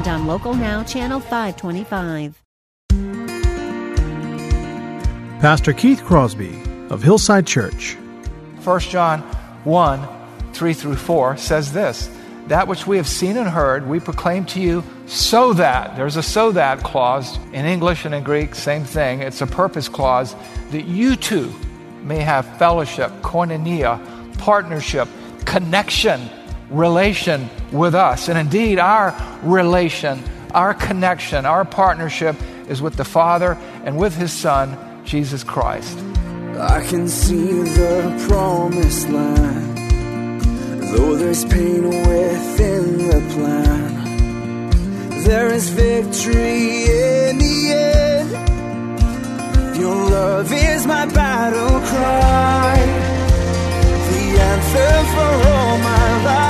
and on Local Now, Channel 525. Pastor Keith Crosby of Hillside Church. 1 John 1 3 through 4 says this That which we have seen and heard, we proclaim to you so that, there's a so that clause in English and in Greek, same thing. It's a purpose clause that you too may have fellowship, koinonia, partnership, connection, relation with us. And indeed, our relation, our connection, our partnership is with the Father and with His Son Jesus Christ. I can see the promised land, though there's pain within the plan. There is victory in the end. Your love is my battle cry, the anthem for all my life.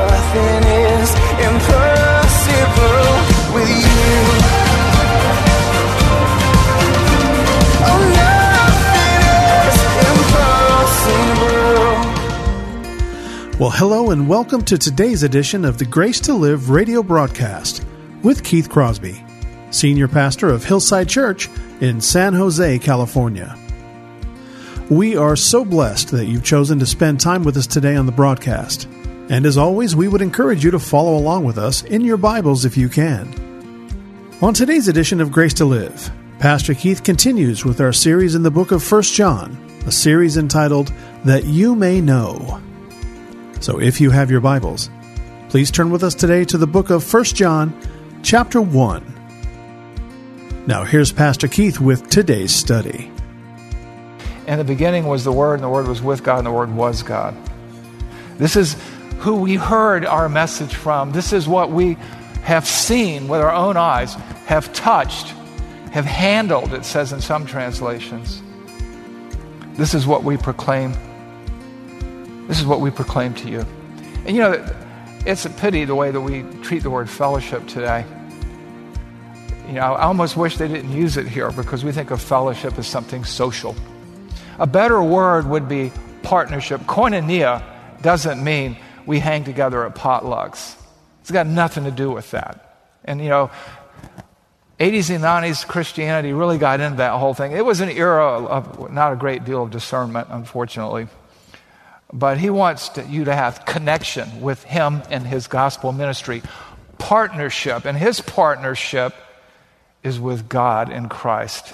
Well, hello and welcome to today's edition of the Grace to Live radio broadcast with Keith Crosby, Senior Pastor of Hillside Church in San Jose, California. We are so blessed that you've chosen to spend time with us today on the broadcast. And as always, we would encourage you to follow along with us in your Bibles if you can. On today's edition of Grace to Live, Pastor Keith continues with our series in the book of 1 John, a series entitled That You May Know. So if you have your Bibles, please turn with us today to the book of 1 John, chapter 1. Now here's Pastor Keith with today's study. In the beginning was the Word, and the Word was with God, and the Word was God. This is who we heard our message from. This is what we have seen with our own eyes, have touched, have handled, it says in some translations. This is what we proclaim. This is what we proclaim to you. And you know, it's a pity the way that we treat the word fellowship today. You know, I almost wish they didn't use it here because we think of fellowship as something social. A better word would be partnership. Koinonia doesn't mean we hang together at potlucks. It's got nothing to do with that. And you know, 80s and 90s Christianity really got into that whole thing. It was an era of not a great deal of discernment, unfortunately. But he wants to, you to have connection with him and his gospel ministry, partnership. And his partnership is with God in Christ.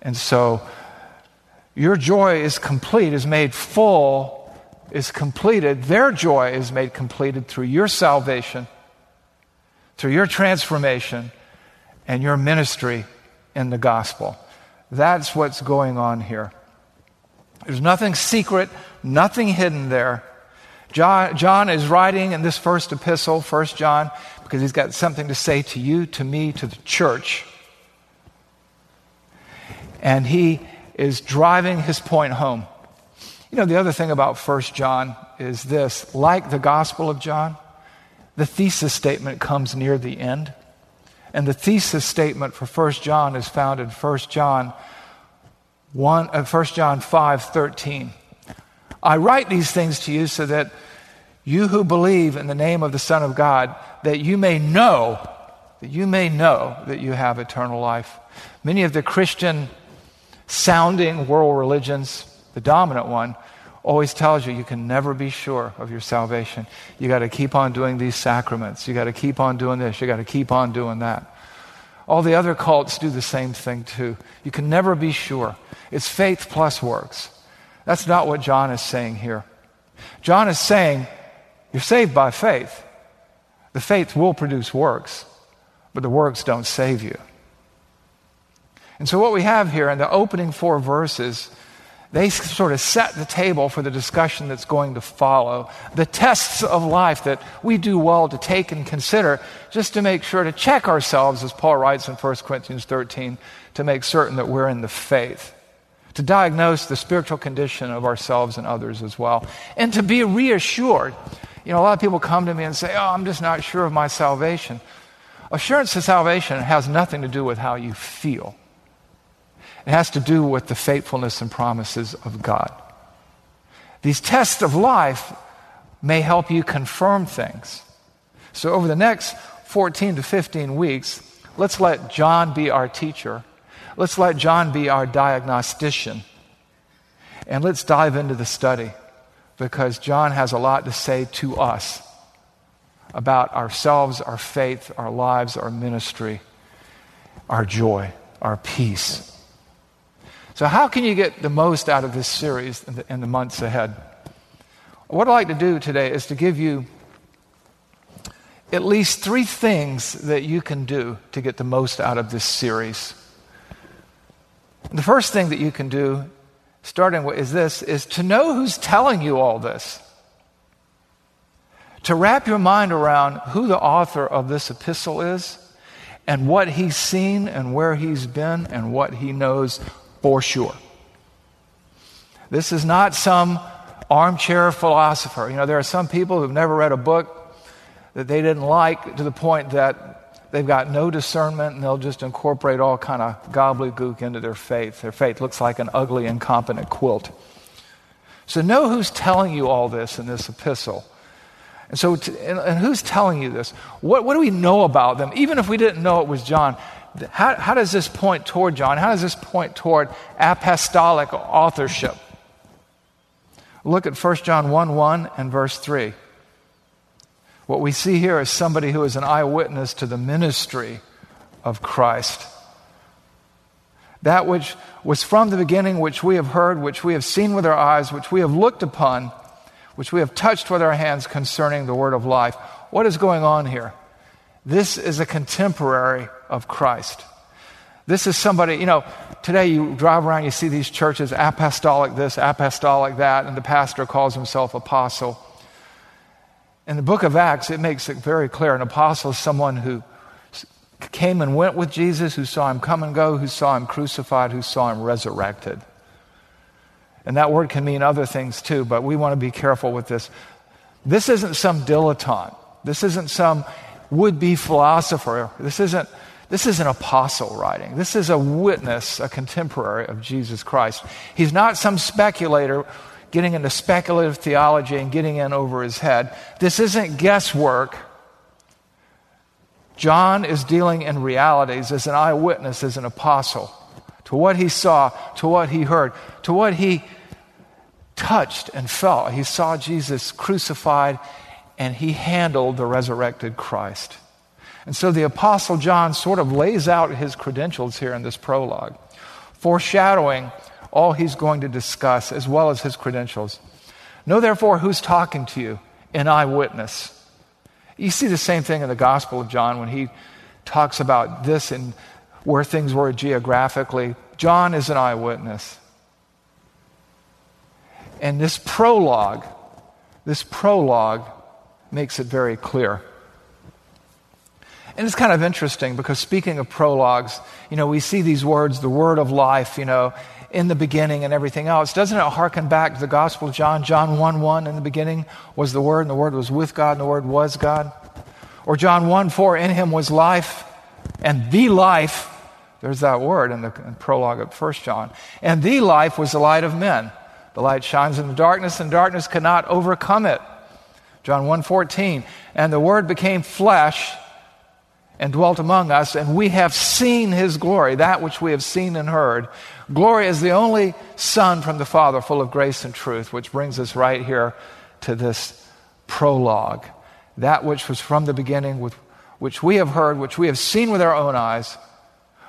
And so your joy is complete, is made full, is completed. Their joy is made completed through your salvation, through your transformation, and your ministry in the gospel. That's what's going on here. There's nothing secret, nothing hidden there. John, John, is writing in this first epistle, First John, because he's got something to say to you, to me, to the church. And he is driving his point home. You know, the other thing about First John is this like the Gospel of John, the thesis statement comes near the end. And the thesis statement for First John is found in First John 1, uh, 1 John 5 13. I write these things to you so that you who believe in the name of the Son of God, that you may know, that you may know that you have eternal life. Many of the Christian sounding world religions, the dominant one, always tells you you can never be sure of your salvation. You got to keep on doing these sacraments. You got to keep on doing this. You got to keep on doing that. All the other cults do the same thing too. You can never be sure. It's faith plus works. That's not what John is saying here. John is saying you're saved by faith. The faith will produce works, but the works don't save you. And so, what we have here in the opening four verses, they sort of set the table for the discussion that's going to follow. The tests of life that we do well to take and consider just to make sure to check ourselves, as Paul writes in 1 Corinthians 13, to make certain that we're in the faith. To diagnose the spiritual condition of ourselves and others as well. And to be reassured. You know, a lot of people come to me and say, Oh, I'm just not sure of my salvation. Assurance of salvation has nothing to do with how you feel. It has to do with the faithfulness and promises of God. These tests of life may help you confirm things. So, over the next 14 to 15 weeks, let's let John be our teacher. Let's let John be our diagnostician. And let's dive into the study because John has a lot to say to us about ourselves, our faith, our lives, our ministry, our joy, our peace. So, how can you get the most out of this series in the, in the months ahead? What I'd like to do today is to give you at least three things that you can do to get the most out of this series. The first thing that you can do, starting with, is this, is to know who's telling you all this. To wrap your mind around who the author of this epistle is and what he's seen and where he's been and what he knows for sure. This is not some armchair philosopher. You know, there are some people who've never read a book that they didn't like to the point that they've got no discernment and they'll just incorporate all kind of gobbledygook into their faith. Their faith looks like an ugly, incompetent quilt. So know who's telling you all this in this epistle. And so, and, and, who's telling you this? What, what do we know about them? Even if we didn't know it was John, how, how does this point toward John? How does this point toward apostolic authorship? Look at 1 John 1 1 and verse 3. What we see here is somebody who is an eyewitness to the ministry of Christ. That which was from the beginning, which we have heard, which we have seen with our eyes, which we have looked upon, which we have touched with our hands concerning the word of life. What is going on here? This is a contemporary of Christ. This is somebody, you know, today you drive around, you see these churches, apostolic this, apostolic that, and the pastor calls himself apostle. In the book of Acts, it makes it very clear an apostle is someone who came and went with Jesus, who saw him come and go, who saw him crucified, who saw him resurrected. And that word can mean other things too, but we want to be careful with this. This isn't some dilettante. This isn't some would be philosopher. This isn't, this is an apostle writing. This is a witness, a contemporary of Jesus Christ. He's not some speculator getting into speculative theology and getting in over his head. This isn't guesswork. John is dealing in realities as an eyewitness, as an apostle, to what he saw, to what he heard, to what he touched and felt. He saw Jesus crucified and he handled the resurrected Christ. And so the Apostle John sort of lays out his credentials here in this prologue, foreshadowing all he's going to discuss as well as his credentials. Know therefore who's talking to you, an eyewitness. You see the same thing in the Gospel of John when he talks about this and where things were geographically. John is an eyewitness. And this prologue, this prologue makes it very clear. And it's kind of interesting because speaking of prologues, you know, we see these words, the word of life, you know, in the beginning and everything else. Doesn't it harken back to the Gospel of John? John 1 1, in the beginning was the Word, and the Word was with God, and the Word was God. Or John 1 4, in him was life, and the life, there's that word in the prologue of 1 John, and the life was the light of men. The light shines in the darkness, and darkness cannot overcome it. John 1:14, and the word became flesh and dwelt among us, and we have seen his glory, that which we have seen and heard. Glory is the only Son from the Father, full of grace and truth, which brings us right here to this prologue. That which was from the beginning, which we have heard, which we have seen with our own eyes,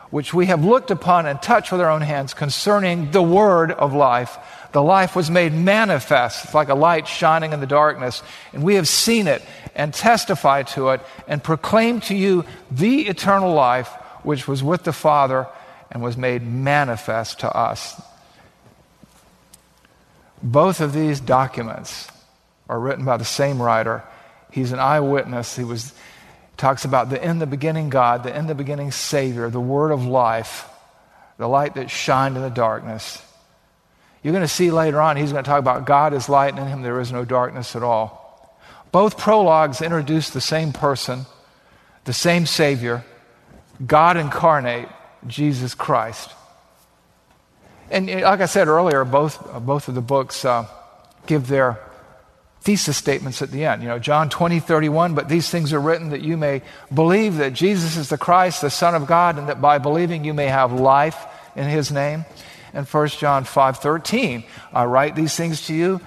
which we have looked upon and touched with our own hands concerning the word of life. The life was made manifest. Like a light shining in the darkness. And we have seen it and testified to it and proclaimed to you the eternal life which was with the Father and was made manifest to us. Both of these documents are written by the same writer. He's an eyewitness. He was talks about the in the beginning God, the in the beginning Savior, the Word of life, the light that shined in the darkness. You're going to see later on, he's going to talk about God is light, and in him there is no darkness at all. Both prologues introduce the same person, the same Savior, God incarnate, Jesus Christ. And like I said earlier, both, both of the books uh, give their thesis statements at the end. You know, John 20, 31, but these things are written that you may believe that Jesus is the Christ, the Son of God, and that by believing you may have life in his name. And 1 John 5, 13, I write these things to you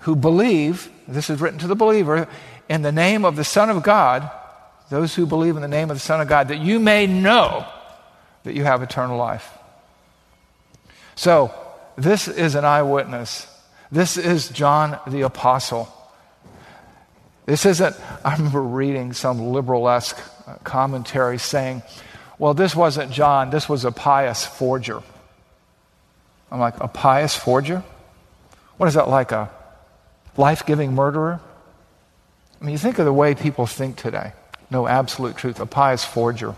who believe, this is written to the believer, in the name of the Son of God, those who believe in the name of the Son of God, that you may know that you have eternal life. So, this is an eyewitness this is John the Apostle. This isn't, I remember reading some liberal esque uh, commentary saying, well, this wasn't John, this was a pious forger. I'm like, a pious forger? What is that like, a life giving murderer? I mean, you think of the way people think today. No absolute truth, a pious forger.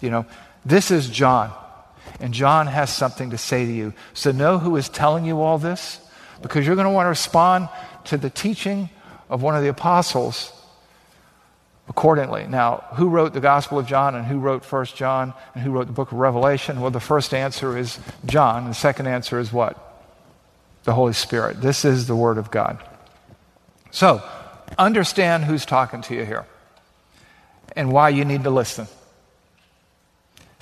You know, this is John, and John has something to say to you. So, know who is telling you all this? because you're going to want to respond to the teaching of one of the apostles accordingly. Now, who wrote the Gospel of John and who wrote First John and who wrote the book of Revelation? Well, the first answer is John. The second answer is what? The Holy Spirit. This is the Word of God. So, understand who's talking to you here and why you need to listen.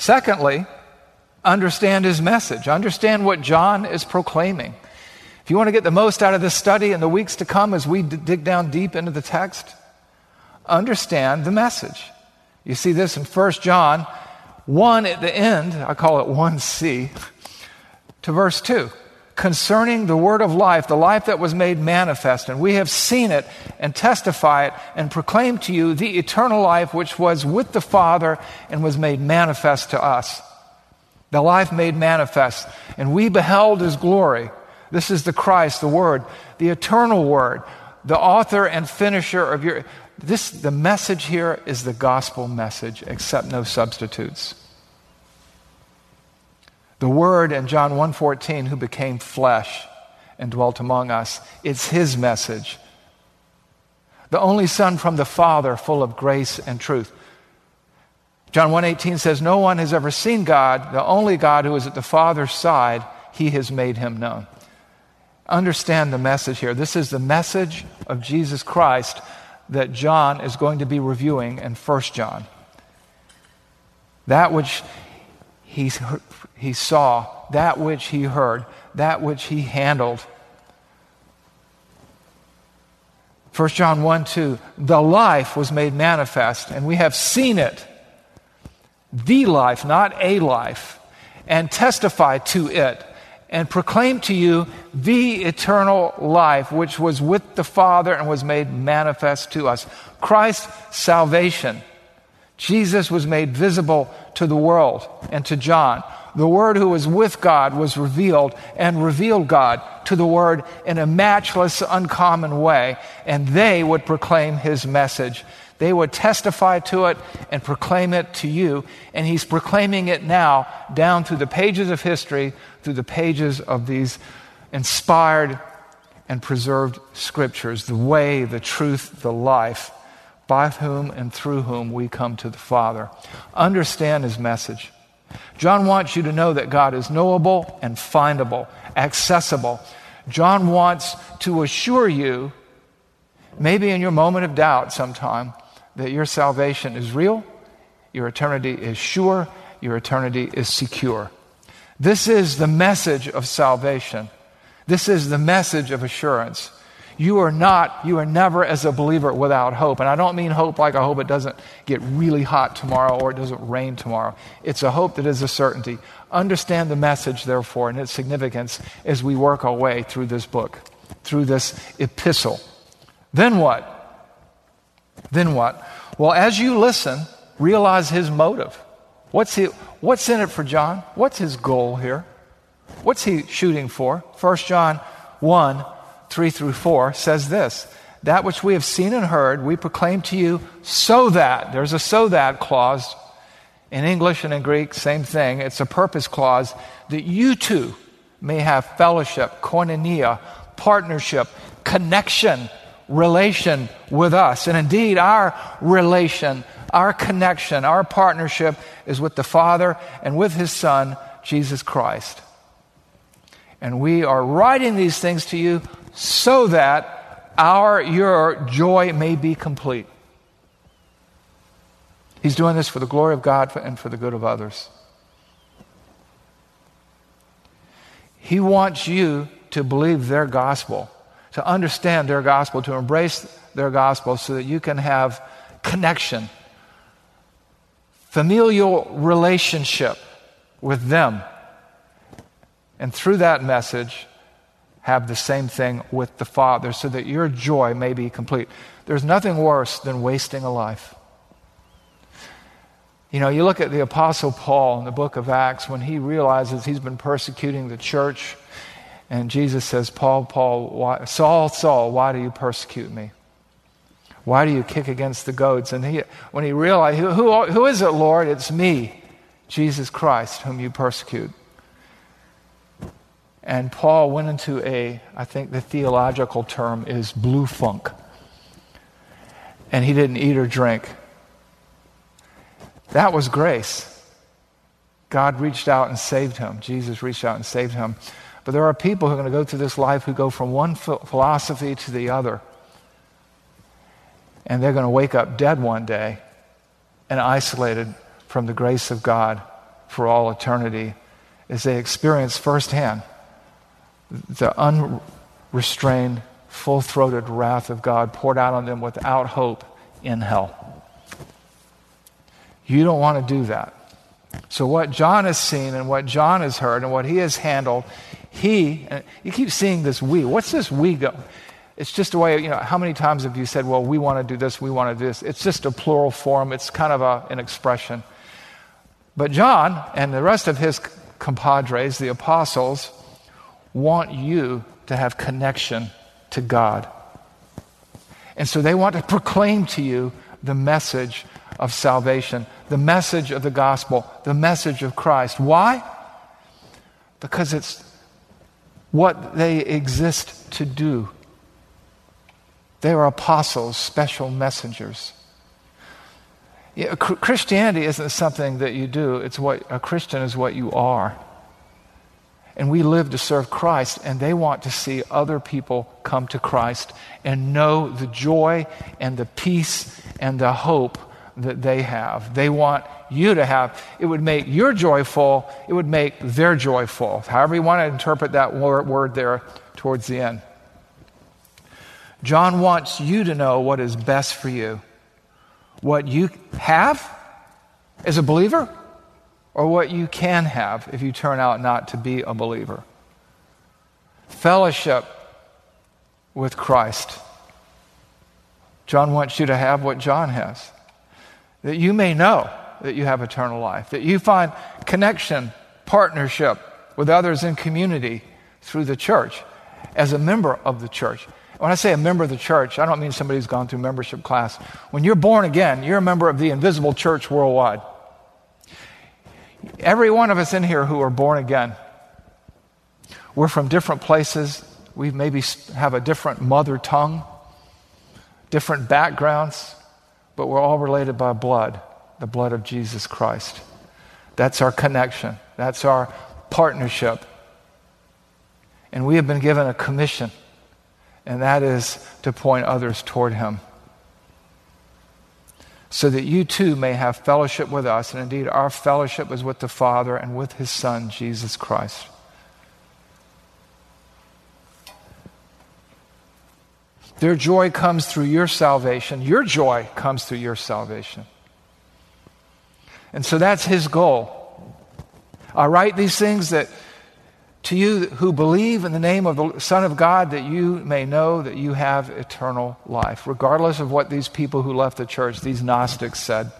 Secondly, understand his message. Understand what John is proclaiming. If you want to get the most out of this study in the weeks to come as we d- dig down deep into the text, understand the message. You see this in 1 John 1 at the end, I call it 1c, to verse 2. Concerning the word of life, the life that was made manifest, and we have seen it and testify it and proclaim to you the eternal life which was with the Father and was made manifest to us. The life made manifest, and we beheld his glory this is the Christ, the Word, the eternal Word, the author and finisher of your. This, the message here is the gospel message, except no substitutes. The Word in John 1:14, who became flesh and dwelt among us, it's His message. The only Son from the Father, full of grace and truth. John 1:18 says, "No one has ever seen God, the only God who is at the Father's side, He has made Him known." Understand the message here. This is the message of Jesus Christ that John is going to be reviewing in 1 John. That which he, he saw, that which he heard, that which he handled. 1 John 1 2, the life was made manifest, and we have seen it. The life, not a life, and testify to it and proclaim to you the eternal life which was with the Father and was made manifest to us. Christ's salvation. Jesus was made visible to the world and to John. The Word who was with God was revealed and revealed God to the Word in a matchless, uncommon way, and they would proclaim His message. They would testify to it and proclaim it to you, and He's proclaiming it now down through the pages of history through the pages of these inspired and preserved scriptures, the way, the truth, the life, by whom and through whom we come to the Father. Understand his message. John wants you to know that God is knowable and findable, accessible. John wants to assure you, maybe in your moment of doubt sometime, that your salvation is real, your eternity is sure, your eternity is secure. This is the message of salvation. This is the message of assurance. You are not, you are never as a believer without hope. And I don't mean hope like I hope it doesn't get really hot tomorrow or it doesn't rain tomorrow. It's a hope that is a certainty. Understand the message, therefore, and its significance as we work our way through this book, through this epistle. Then what? Then what? Well, as you listen, realize his motive. What's, he, what's in it for John? What's his goal here? What's he shooting for? 1 John 1 3 through 4 says this That which we have seen and heard, we proclaim to you so that, there's a so that clause. In English and in Greek, same thing. It's a purpose clause that you too may have fellowship, koinonia, partnership, connection, relation with us. And indeed, our relation, our connection, our partnership is with the Father and with His Son, Jesus Christ. And we are writing these things to you so that our your joy may be complete. He's doing this for the glory of God and for the good of others. He wants you to believe their gospel, to understand their gospel, to embrace their gospel so that you can have connection, familial relationship with them. And through that message, have the same thing with the Father so that your joy may be complete. There's nothing worse than wasting a life. You know, you look at the Apostle Paul in the book of Acts when he realizes he's been persecuting the church, and Jesus says, Paul, Paul, why, Saul, Saul, why do you persecute me? Why do you kick against the goads? And he, when he realized, who, who, who is it, Lord? It's me, Jesus Christ, whom you persecute. And Paul went into a, I think the theological term is blue funk. And he didn't eat or drink. That was grace. God reached out and saved him. Jesus reached out and saved him. But there are people who are going to go through this life who go from one philosophy to the other. And they're going to wake up dead one day and isolated from the grace of God for all eternity as they experience firsthand the unrestrained, full throated wrath of God poured out on them without hope in hell. You don't want to do that. So, what John has seen and what John has heard and what he has handled, he, you keep seeing this we. What's this we go? It's just a way, you know, how many times have you said, well, we want to do this, we want to do this? It's just a plural form, it's kind of a, an expression. But John and the rest of his compadres, the apostles, want you to have connection to God. And so they want to proclaim to you the message of salvation, the message of the gospel, the message of Christ. Why? Because it's what they exist to do. They are apostles, special messengers. Christianity isn't something that you do, it's what a Christian is what you are and we live to serve Christ, and they want to see other people come to Christ and know the joy and the peace and the hope that they have. They want you to have. It would make your joy full, it would make their joy full. However, you want to interpret that word there towards the end. John wants you to know what is best for you. What you have as a believer or what you can have if you turn out not to be a believer. Fellowship with Christ. John wants you to have what John has. That you may know that you have eternal life, that you find connection, partnership with others in community through the church as a member of the church. When I say a member of the church, I don't mean somebody who's gone through membership class. When you're born again, you're a member of the invisible church worldwide. Every one of us in here who are born again, we're from different places. We maybe have a different mother tongue, different backgrounds, but we're all related by blood, the blood of Jesus Christ. That's our connection, that's our partnership. And we have been given a commission, and that is to point others toward Him so that you too may have fellowship with us. And indeed, our fellowship is with the Father and with His Son, Jesus Christ. Their joy comes through your salvation. Your joy comes through your salvation. And so that's his goal. I write these things that to you who believe in the name of the Son of God, that you may know that you have eternal life, regardless of what these people who left the church, these Gnostics, said,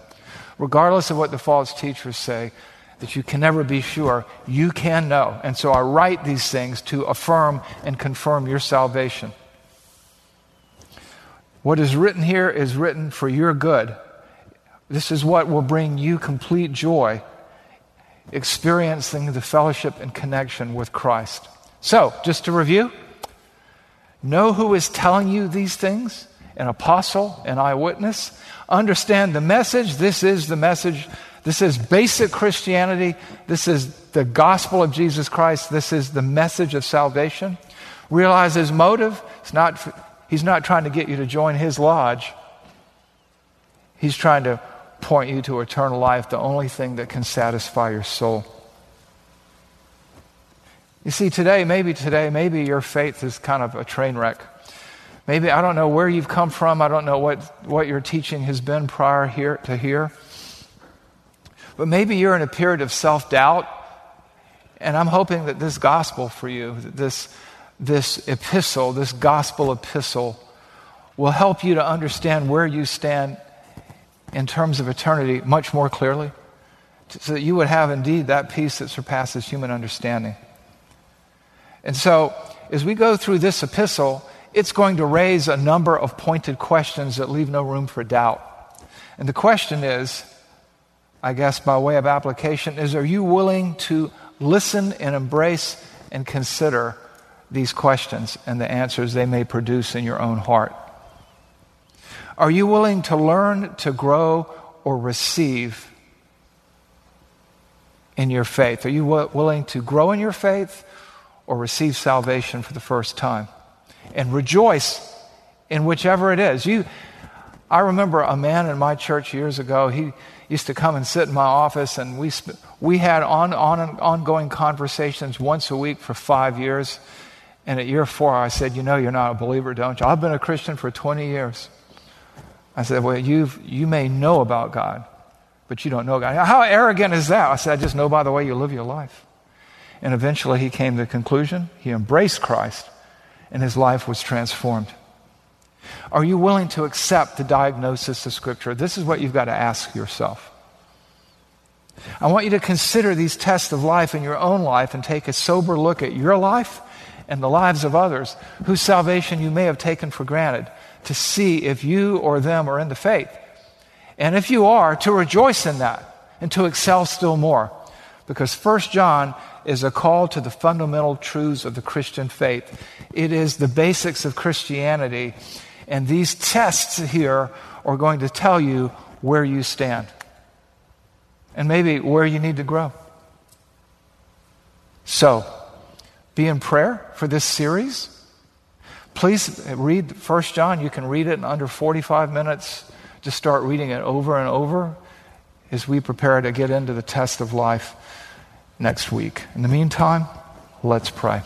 regardless of what the false teachers say, that you can never be sure, you can know. And so I write these things to affirm and confirm your salvation. What is written here is written for your good. This is what will bring you complete joy experiencing the fellowship and connection with Christ. So, just to review, know who is telling you these things an apostle, an eyewitness. Understand the message. This is the message. This is basic Christianity. This is the gospel of Jesus Christ. This is the message of salvation. Realize his motive. It's not, he's not trying to get you to join his lodge, he's trying to point you to eternal life, the only thing that can satisfy your soul. You see, today, maybe today, maybe your faith is kind of a train wreck. Maybe I don't know where you've come from. I don't know what, what your teaching has been prior here to here. But maybe you're in a period of self doubt. And I'm hoping that this gospel for you, this, this epistle, this gospel epistle, will help you to understand where you stand in terms of eternity much more clearly, so that you would have indeed that peace that surpasses human understanding. And so, as we go through this epistle, it's going to raise a number of pointed questions that leave no room for doubt. And the question is, I guess by way of application, is are you willing to listen and embrace and consider these questions and the answers they may produce in your own heart? Are you willing to learn, to grow, or receive in your faith? Are you w- willing to grow in your faith or receive salvation for the first time? And rejoice in whichever it is. You, I remember a man in my church years ago, he used to come and sit in my office, and we, sp- we had on, on, ongoing conversations once a week for five years. And at year four, I said, You know, you're not a believer, don't you? I've been a Christian for 20 years. I said, Well, you you may know about God, but you don't know God. How arrogant is that? I said, I just know by the way you live your life. And eventually he came to the conclusion, he embraced Christ, and his life was transformed. Are you willing to accept the diagnosis of Scripture? This is what you've got to ask yourself. I want you to consider these tests of life in your own life and take a sober look at your life and the lives of others whose salvation you may have taken for granted to see if you or them are in the faith. And if you are, to rejoice in that and to excel still more. Because First John is a call to the fundamental truths of the Christian faith. It is the basics of Christianity. And these tests here are going to tell you where you stand and maybe where you need to grow. So, be in prayer for this series. Please read 1 John. You can read it in under 45 minutes. Just start reading it over and over as we prepare to get into the test of life next week. In the meantime, let's pray.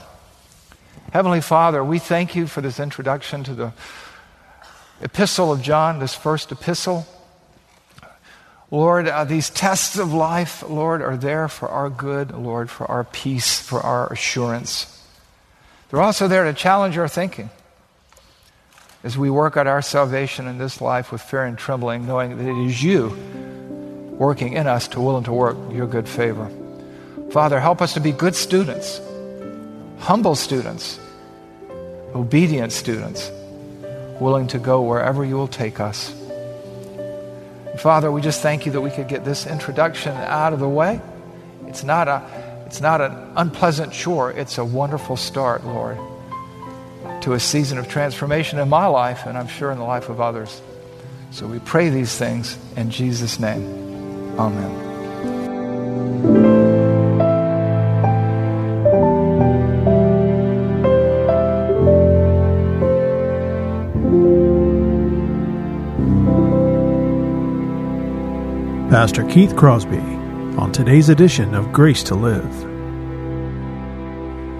Heavenly Father, we thank you for this introduction to the epistle of John, this first epistle. Lord, uh, these tests of life, Lord, are there for our good, Lord, for our peace, for our assurance. They're also there to challenge our thinking as we work out our salvation in this life with fear and trembling, knowing that it is you working in us to will and to work your good favor. Father, help us to be good students, humble students, obedient students, willing to go wherever you will take us. Father, we just thank you that we could get this introduction out of the way. It's not, a, it's not an unpleasant chore, it's a wonderful start, Lord to a season of transformation in my life, and I'm sure in the life of others. So we pray these things in Jesus' name. Amen. Pastor Keith Crosby on today's edition of Grace to Live.